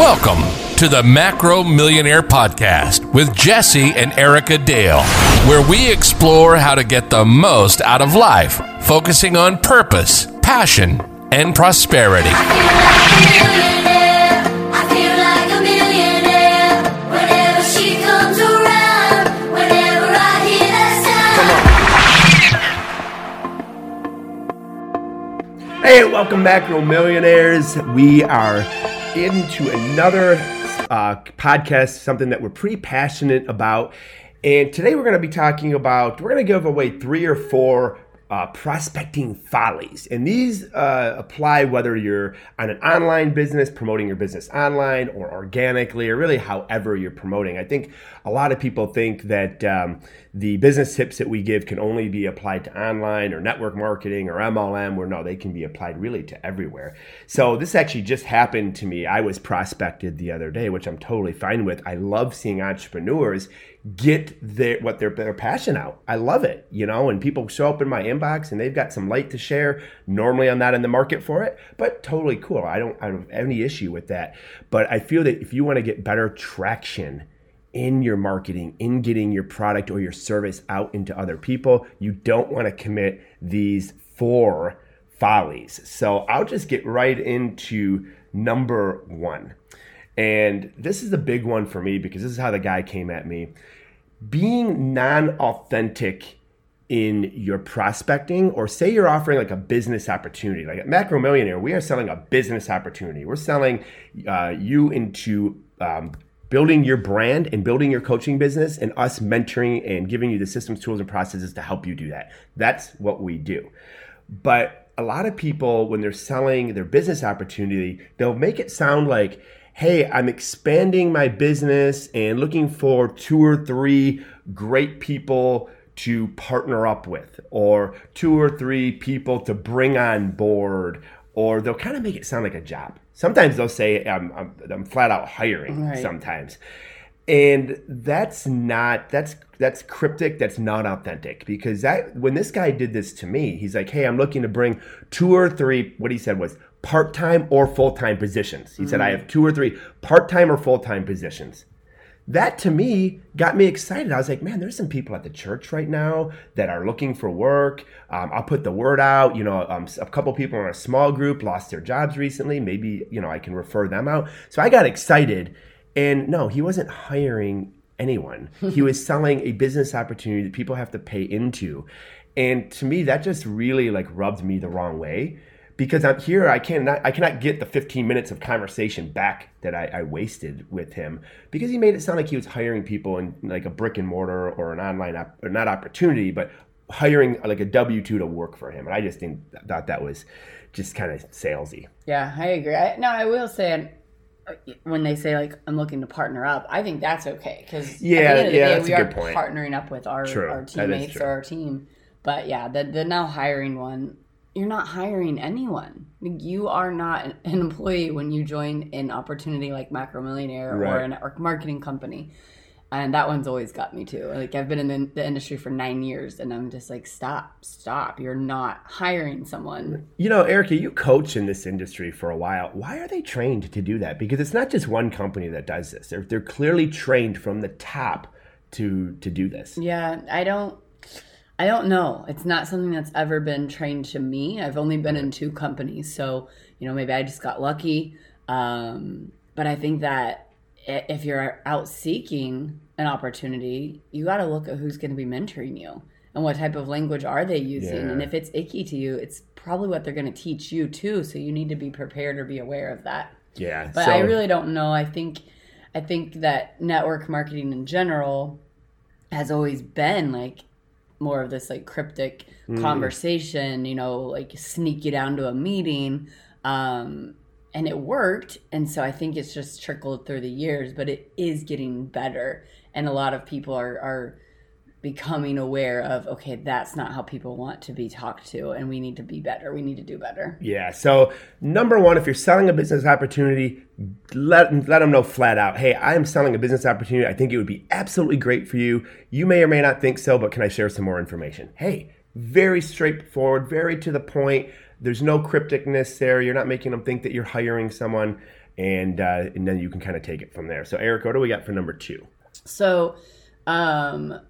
Welcome to the Macro Millionaire Podcast with Jesse and Erica Dale, where we explore how to get the most out of life, focusing on purpose, passion, and prosperity. Hey, welcome back, Macro Millionaires. We are into another uh, podcast, something that we're pretty passionate about. And today we're going to be talking about, we're going to give away three or four uh, prospecting follies. And these uh, apply whether you're on an online business, promoting your business online or organically, or really however you're promoting. I think a lot of people think that um, the business tips that we give can only be applied to online or network marketing or MLM, where no, they can be applied really to everywhere. So this actually just happened to me. I was prospected the other day, which I'm totally fine with. I love seeing entrepreneurs get their what their their passion out. I love it, you know. And people show up in my inbox and they've got some light to share. Normally, I'm not in the market for it, but totally cool. I don't I don't have any issue with that. But I feel that if you want to get better traction in your marketing, in getting your product or your service out into other people, you don't want to commit these four follies. So I'll just get right into number one. And this is the big one for me because this is how the guy came at me. Being non authentic in your prospecting, or say you're offering like a business opportunity, like at Macro Millionaire, we are selling a business opportunity. We're selling uh, you into um, building your brand and building your coaching business, and us mentoring and giving you the systems, tools, and processes to help you do that. That's what we do. But a lot of people, when they're selling their business opportunity, they'll make it sound like, hey, I'm expanding my business and looking for two or three great people to partner up with, or two or three people to bring on board, or they'll kind of make it sound like a job. Sometimes they'll say, I'm, I'm, I'm flat out hiring right. sometimes. And that's not that's that's cryptic, that's not authentic because that when this guy did this to me, he's like, "Hey, I'm looking to bring two or three what he said was part time or full time positions. He mm said, I have two or three part time or full time positions. That to me got me excited. I was like, man, there's some people at the church right now that are looking for work. Um, I'll put the word out. You know, um, a couple people in a small group lost their jobs recently. Maybe, you know, I can refer them out. So I got excited. And no, he wasn't hiring anyone. he was selling a business opportunity that people have to pay into. And to me, that just really like rubbed me the wrong way because I'm here. I cannot I cannot get the 15 minutes of conversation back that I, I, wasted with him because he made it sound like he was hiring people in like a brick and mortar or an online op, or not opportunity, but hiring like a W two to work for him. And I just didn't thought that was just kind of salesy. Yeah, I agree. I, no, I will say when they say like I'm looking to partner up, I think that's okay because yeah, at the end of the yeah, day, we a are partnering up with our True. our teammates or our team. But yeah, the the now hiring one, you're not hiring anyone. You are not an employee when you join an opportunity like Macro Millionaire or Right. a network marketing company. And that one's always got me too. Like I've been in the, the industry for nine years, and I'm just like, stop, stop! You're not hiring someone. You know, Erica, you coach in this industry for a while. Why are they trained to do that? Because it's not just one company that does this. They're they're clearly trained from the top to to do this. Yeah, I don't I don't know. It's not something that's ever been trained to me. I've only been in two companies, so you know, maybe I just got lucky. Um, but I think that if you're out seeking an opportunity, you got to look at who's going to be mentoring you and what type of language are they using. Yeah. And if it's icky to you, it's probably what they're going to teach you too. So you need to be prepared or be aware of that. Yeah. But so, I really don't know. I think I think that network marketing in general has always been like more of this like cryptic Mm. conversation, you know, like sneak you down to a meeting. Um and it worked and so I think it's just trickled through the years, but it is getting better and a lot of people are are becoming aware of okay, that's not how people want to be talked to and we need to be better. We need to do better. Yeah. So number one, if you're selling a business opportunity, let let them know flat out. Hey, I am selling a business opportunity. I think it would be absolutely great for you. You may or may not think so, but can I share some more information? Hey, very straightforward, very to the point. There's no crypticness there. You're not making them think that you're hiring someone. and uh, and then you can kind of take it from there. So, Eric, what do we got for number two? So, um,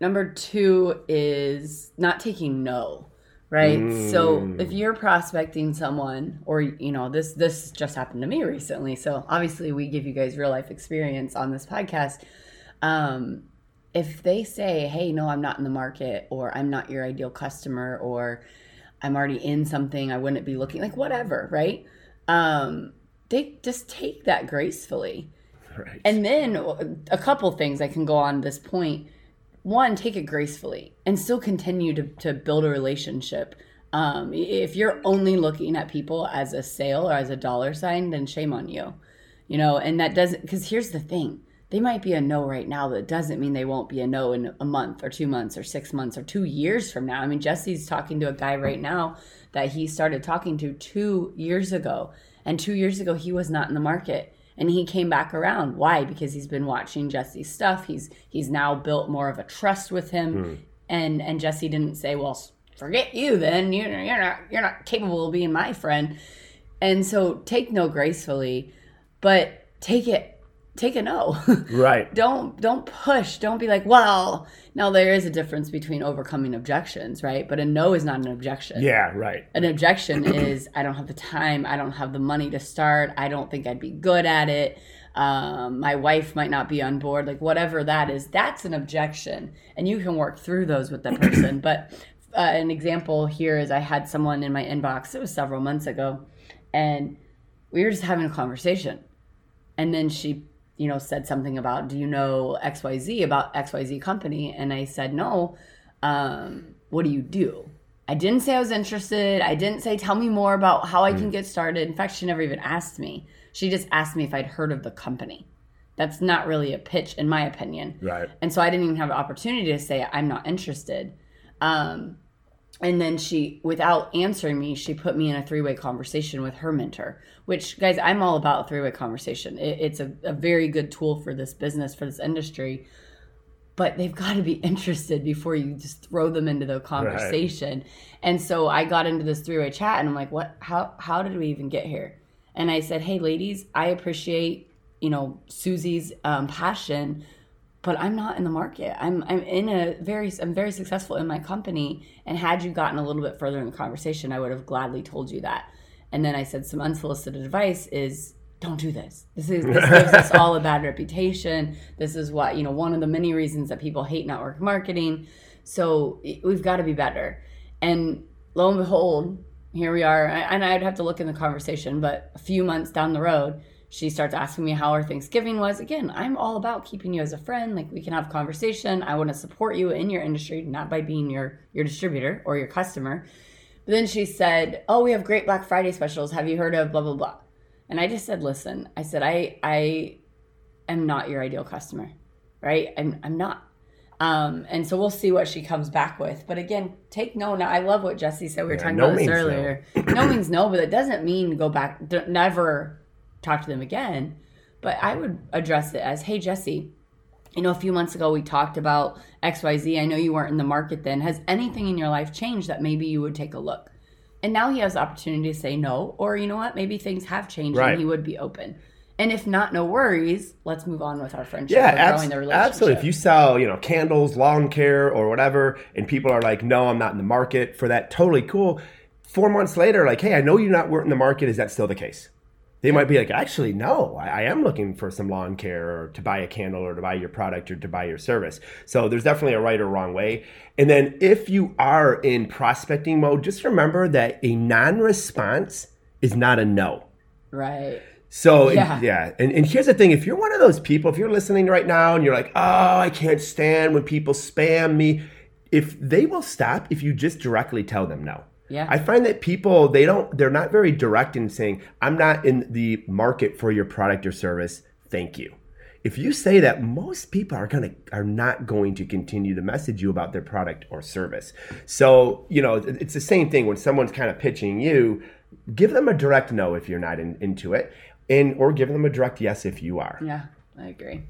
number two is not taking no, right? So, if you're prospecting someone, or you know, this this just happened to me recently. So, obviously, we give you guys real life experience on this podcast. Um, if they say, "Hey, no, I'm not in the market," or "I'm not your ideal customer," or "I'm already in something, I wouldn't be looking," like whatever, right? Um, they just take that gracefully. Right. And then a couple things I can go on this point. One, take it gracefully and still continue to, to build a relationship. Um, if you're only looking at people as a sale or as a dollar sign, then shame on you. You know, and that doesn't, because here's the thing they might be a no right now, but it doesn't mean they won't be a no in a month or two months or six months or two years from now. I mean, Jesse's talking to a guy right now that he started talking to two years ago. And two years ago, he was not in the market and he came back around. Why? Because he's been watching jesse's stuff. He's he's now built more of a trust with him. Hmm. And and jesse didn't say well forget you then. You're, you're not you're not capable of being my friend. And so take no gracefully but take it take a no Right. don't don't push don't be like well now there is a difference between overcoming objections right but a no is not an objection Yeah. Right. an objection is I don't have the time, I don't have the money to start, I don't think I'd be good at it. Um, my wife might not be on board, like whatever that is, that's an objection, and you can work through those with the person. but uh, an example here is I had someone in my inbox. It was several months ago, and we were just having a conversation, and then she, you know, said something about, "Do you know X Y Z about X Y Z company?" And I said, "No." Um, what do you do? I didn't say I was interested. I didn't say, tell me more about how I can get started. In fact, she never even asked me. She just asked me if I'd heard of the company. That's not really a pitch, in my opinion. Right. And so I didn't even have an opportunity to say, I'm not interested. Um, and then she, without answering me, she put me in a three way conversation with her mentor, which, guys, I'm all about three way conversation. It, it's a, a very good tool for this business, for this industry but they've got to be interested before you just throw them into the conversation. And so I got into this three-way chat and I'm like, "What how how did we even get here?" And I said, "Hey ladies, I appreciate, you know, Susie's um, passion, but I'm not in the market. I'm I'm in a very I'm very successful in my company and had you gotten a little bit further in the conversation, I would have gladly told you that." And then I said some unsolicited advice is don't do this. This is this gives us all a bad reputation. This is what you know one of the many reasons that people hate network marketing. So we've got to be better. And lo and behold, here we are. And I'd have to look in the conversation, but a few months down the road, she starts asking me how our Thanksgiving was. Again, I'm all about keeping you as a friend. Like we can have conversation. I want to support you in your industry, not by being your your distributor or your customer. But then she said, "Oh, we have great Black Friday specials. Have you heard of blah blah blah?" And I just said, "Listen, I said I I am not your ideal customer, right? I'm I'm not." Um, and so we'll see what she comes back with. But again, take no. Now I love what Jesse said. We were talking no about this means no. earlier. No. means no, but it doesn't mean go back. Never talk to them again. But I would address it as, "Hey, Jesse." You know, a few months ago we talked about XYZ. I know you weren't in the market then. Has anything in your life changed that maybe you would take a look? And now he has the opportunity to say no, or you know what, maybe things have changed Right. and he would be open. And if not, no worries. Let's move on with our friendship. Yeah, abs- growing the relationship. absolutely. If you sell, you know, candles, lawn care, or whatever, and people are like, "No, I'm not in the market for that," totally cool. Four months later, like, "Hey, I know you're not weren't in the market. Is that still the case?" They might be like, "Actually, no. I, I am looking for some lawn care, or to buy a candle, or to buy your product, or to buy your service." So there's definitely a right or wrong way. And then if you are in prospecting mode, just remember that a non-response is not a no. right. So and- Yeah. yeah, and, and here's the thing: if you're one of those people, if you're listening right now and you're like, "Oh, I can't stand when people spam me," if they will stop if you just directly tell them no. Yeah. I find that people they don't they're not very direct in saying, "I'm not in the market for your product or service. Thank you." If you say that, most people are gonna are not going to continue to message you about their product or service. So you know it's the same thing when someone's kind of pitching you. Give them a direct no if you're not in, into it, and or give them a direct yes if you are. Yeah, I agree.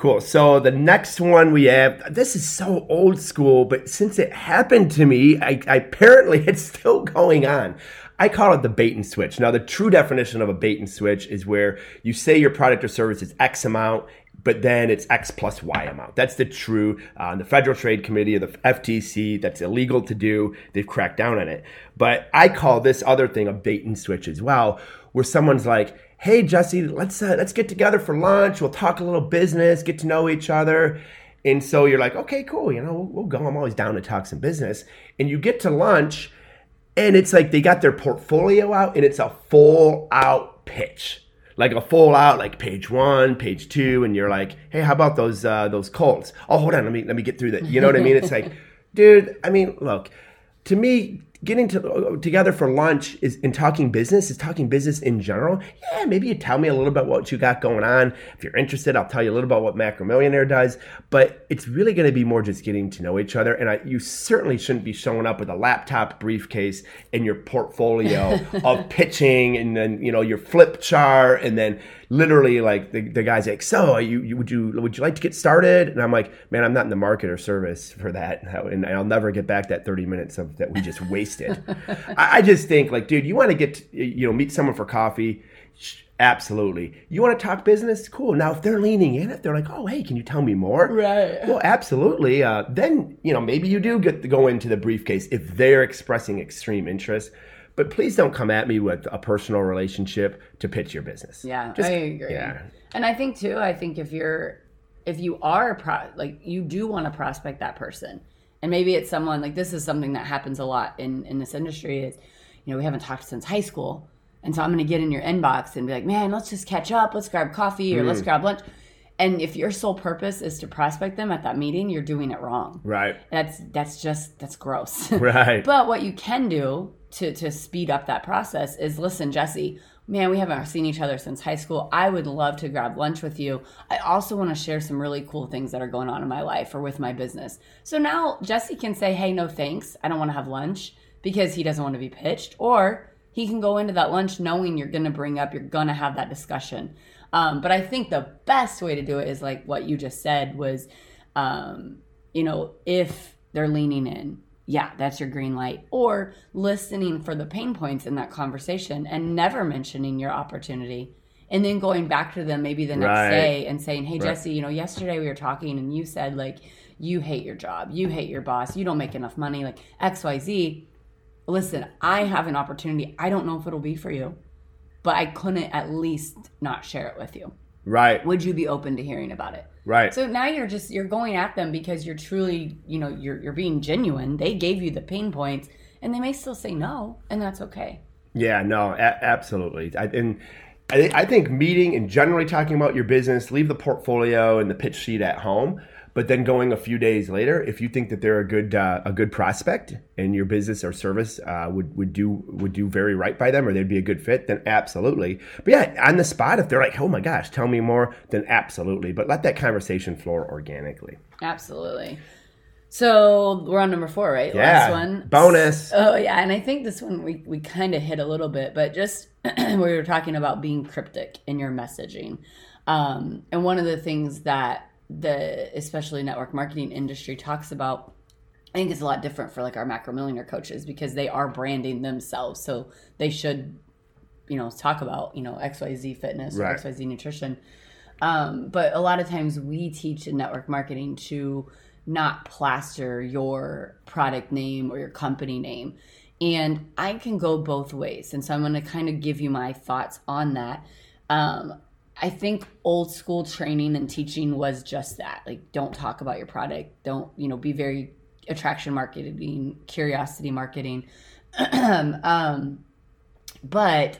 Cool. So the next one we have, this is so old school, but since it happened to me, I, I apparently it's still going on. I call it the bait and switch. Now, the true definition of a bait and switch is where you say your product or service is X amount, but then it's X plus Y amount. That's the true. Uh, the Federal Trade Committee or the FTC, that's illegal to do. They've cracked down on it. But I call this other thing a bait and switch as well, where someone's like, "Hey, Jesse, let's uh, let's get together for lunch. We'll talk a little business, get to know each other." And so you're like, "Okay, cool. You know, we'll, we'll go. I'm always down to talk some business." And you get to lunch, and it's like they got their portfolio out, and it's a full out pitch like a full out like page one page two and you're like hey how about those uh those colts oh hold on let me let me get through that you know what i mean it's like dude i mean look to me getting to, together for lunch is in talking business is talking business in general? Yeah maybe you tell me a little bit what you got going on. If you're interested i'll tell you a little about what macro millionaire does. But it's really going to be more just getting to know each other. And I, you certainly shouldn't be showing up with a laptop briefcase and your portfolio of pitching and then you know your flip chart and then literally like the, the guy's like so you, you would you would you like to get started and i'm like man i'm not in the market or service for that and i'll never get back that 30 minutes of that we just wasted I, I just think like dude you want to get to, you know meet someone for coffee Absolutely. You want to talk business? Cool. Now, if they're leaning in, if they're like, "Oh, hey, can you tell me more?" Right. Well, absolutely. Uh, then you know maybe you do get to go into the briefcase if they're expressing extreme interest. But please don't come at me with a personal relationship to pitch your business. Yeah, Just- I agree. Yeah. And I think too, I think if you're if you are a pro like you do want to prospect that person. And maybe it's someone like this is something that happens a lot in in this industry is you know, we haven't talked since high school. And so I'm going to get in your inbox and be like, "Man, let's just catch up. Let's grab coffee or Mm. let's grab lunch." And if your sole purpose is to prospect them at that meeting, you're doing it wrong. Right. That's that's just that's gross. Right. But what you can do to to speed up that process is listen, Jesse. Man, we haven't seen each other since high school. I would love to grab lunch with you. I also want to share some really cool things that are going on in my life or with my business. So now Jesse can say, "Hey, no thanks. I don't want to have lunch." Because he doesn't want to be pitched, or he can go into that lunch knowing you're going to bring up, you're going to have that discussion. Um, but I think the best way to do it is like what you just said was, um, you know, if they're leaning in, yeah, that's your green light. Or listening for the pain points in that conversation and never mentioning your opportunity. And then going back to them maybe the next Right. day and saying, hey, Jesse, you know, yesterday we were talking and you said, like, you hate your job, you hate your boss, you don't make enough money, like XYZ. Listen, I have an opportunity. I don't know if it'll be for you, but I couldn't at least not share it with you. Right. Would you be open to hearing about it? Right. So now you're just you're going at them because you're truly, you know, you're you're being genuine. They gave you the pain points and they may still say no, and that's okay. Yeah, no, a- absolutely. I, and I, thi- I think meeting and generally talking about your business, leave the portfolio and the pitch sheet at home. But then going a few days later, if you think that they're a good uh, a good prospect and your business or service uh, would would do would do very right by them or they'd be a good fit, then absolutely. But yeah, on the spot, if they're like, oh my gosh, tell me more, then absolutely. But let that conversation flow organically. Absolutely. So we're on number four, right? Yeah, Last one. bonus. Oh yeah, and I think this one we, we kind of hit a little bit, but just we were talking about being cryptic in your messaging. Um, and one of the things that the especially network marketing industry talks about I think it's a lot different for like our macro millionaire coaches because they are branding themselves. So they should, you know, talk about, you know, XYZ fitness or XYZ nutrition. Um, but a lot of times we teach in network marketing to not plaster your product name or your company name. And I can go both ways. And so I'm going to kind of give you my thoughts on that. Um, I think old school training and teaching was just that. Like, don't talk about your product. Don't, you know, be very attraction marketing, curiosity marketing. um, but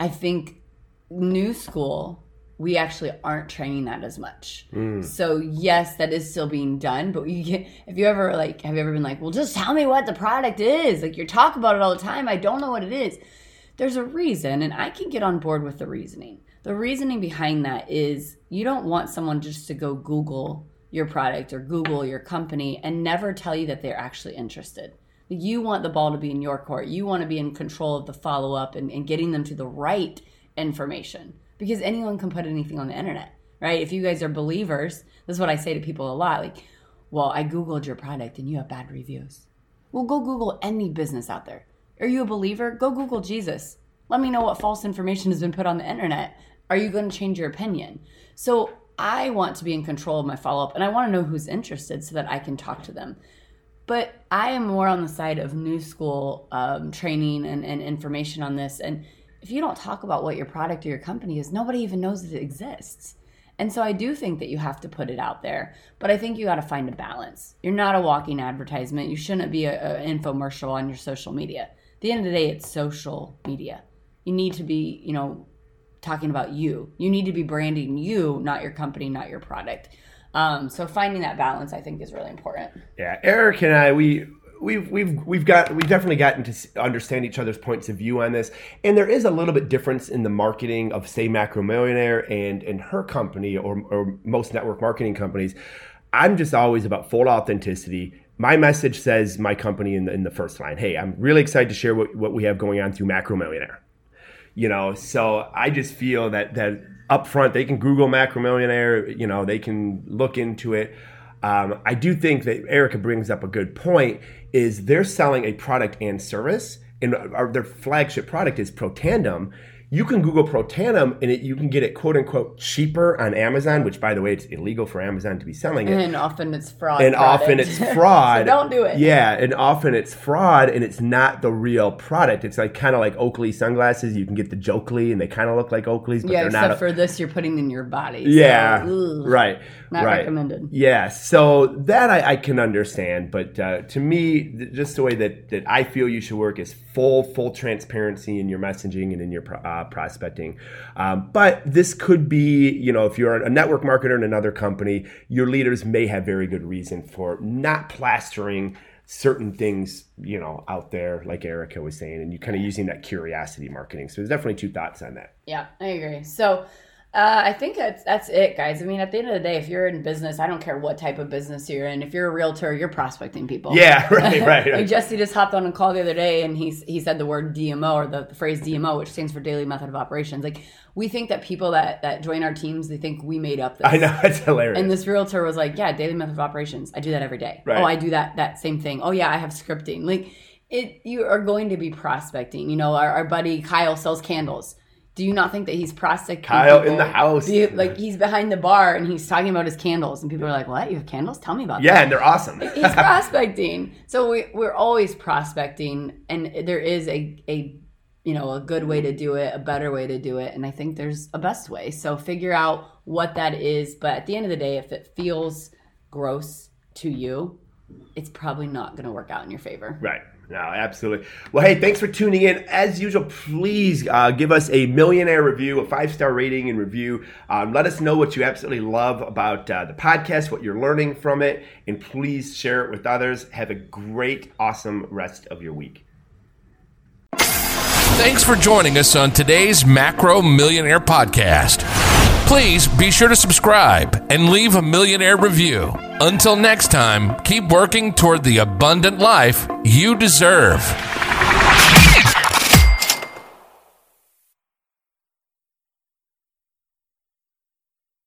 I think new school, we actually aren't training that as much. So yes, that is still being done. But you get, if you ever like, have you ever been like, well, just tell me what the product is? Like you talk about it all the time. I don't know what it is. There's a reason, and I can get on board with the reasoning. The reasoning behind that is you don't want someone just to go Google your product or Google your company and never tell you that they're actually interested. You want the ball to be in your court. You want to be in control of the follow up and, and getting them to the right information because anyone can put anything on the internet, right? If you guys are believers, this is what I say to people a lot like, well, I Googled your product and you have bad reviews. Well, go Google any business out there. Are you a believer? Go Google Jesus. Let me know what false information has been put on the internet. Are you going to change your opinion? So I want to be in control of my follow up and I want to know who's interested so that I can talk to them. But I am more on the side of new school um, training and, and information on this. And if you don't talk about what your product or your company is, nobody even knows that it exists. And so I do think that you have to put it out there, but I think you got to find a balance. You're not a walking advertisement. You shouldn't be an infomercial on your social media. At the end of the day, it's social media. You need to be, you know, talking about you. You need to be branding you, not your company, not your product. Um, so finding that balance, I think, is really important. Yeah, Eric and I, we we've we've we've got we've definitely gotten to understand each other's points of view on this, and there is a little bit difference in the marketing of say Macro Millionaire and and her company or or most network marketing companies. I'm just always about full authenticity. My message says my company in the, in the first line. Hey, I'm really excited to share what, what we have going on through Macro Millionaire. You know, so I just feel that that up front they can Google macromillionaire You know, they can look into it. Um, I do think that Erica brings up a good point. Is they're selling a product and service, and our, their flagship product is Protandim you can Google Protandim and it, you can get it quote unquote cheaper on Amazon, which by the way, it's illegal for Amazon to be selling it. And often it's fraud. And product. often it's fraud. so don't do it. Yeah, and often it's fraud and it's not the real product. It's like kind of like Oakley sunglasses. You can get the Jokely and they kind of look like Oakleys, but yeah, they're not. Yeah, except for this, you're putting in your body. Yeah, so, right. Not right. recommended. Yeah, so that I, I can understand, but uh, to me, just the way that that I feel you should work is full full transparency in your messaging and in your uh, prospecting. Um, but this could be, you know, if you're a network marketer in another company, your leaders may have very good reason for not plastering certain things, you know, out there, like Erica was saying, and you kind of using that curiosity marketing. So there's definitely two thoughts on that. Yeah, I agree. So uh, I think that's that's it, guys. I mean, at the end of the day, if you're in business, I don't care what type of business you're in. If you're a realtor, you're prospecting people. Yeah, right, right. like Jesse just hopped on a call the other day, and he's he said the word DMO or the, the, phrase DMO, which stands for Daily Method of Operations. Like we think that people that that join our teams, they think we made up this. I know it's hilarious. And this realtor was like, "Yeah, Daily Method of Operations. I do that every day. Right. Oh, I do that that same thing. Oh yeah, I have scripting. Like it, you are going to be prospecting. You know, our, our buddy Kyle sells candles do you not think that he's prospecting? Kyle in the house. like he's behind the bar and he's talking about his candles, and people are like, "What? You have candles? Tell me about yeah, that." Yeah, and they're awesome. he's prospecting. So we, we're always prospecting, and there is a a you know a good way to do it, a better way to do it, and I think there's a best way. So figure out what that is. But at the end of the day, if it feels gross to you, it's probably not going to work out in your favor. Right. No, absolutely. Well, hey, thanks for tuning in. As usual, please uh, give us a millionaire review, a five star rating and review. Um, let us know what you absolutely love about uh, the podcast, what you're learning from it, and please share it with others. Have a great, awesome rest of your week. Thanks for joining us on today's Macro Millionaire Podcast. Please be sure to subscribe and leave a millionaire review. Until next time, keep working toward the abundant life you deserve.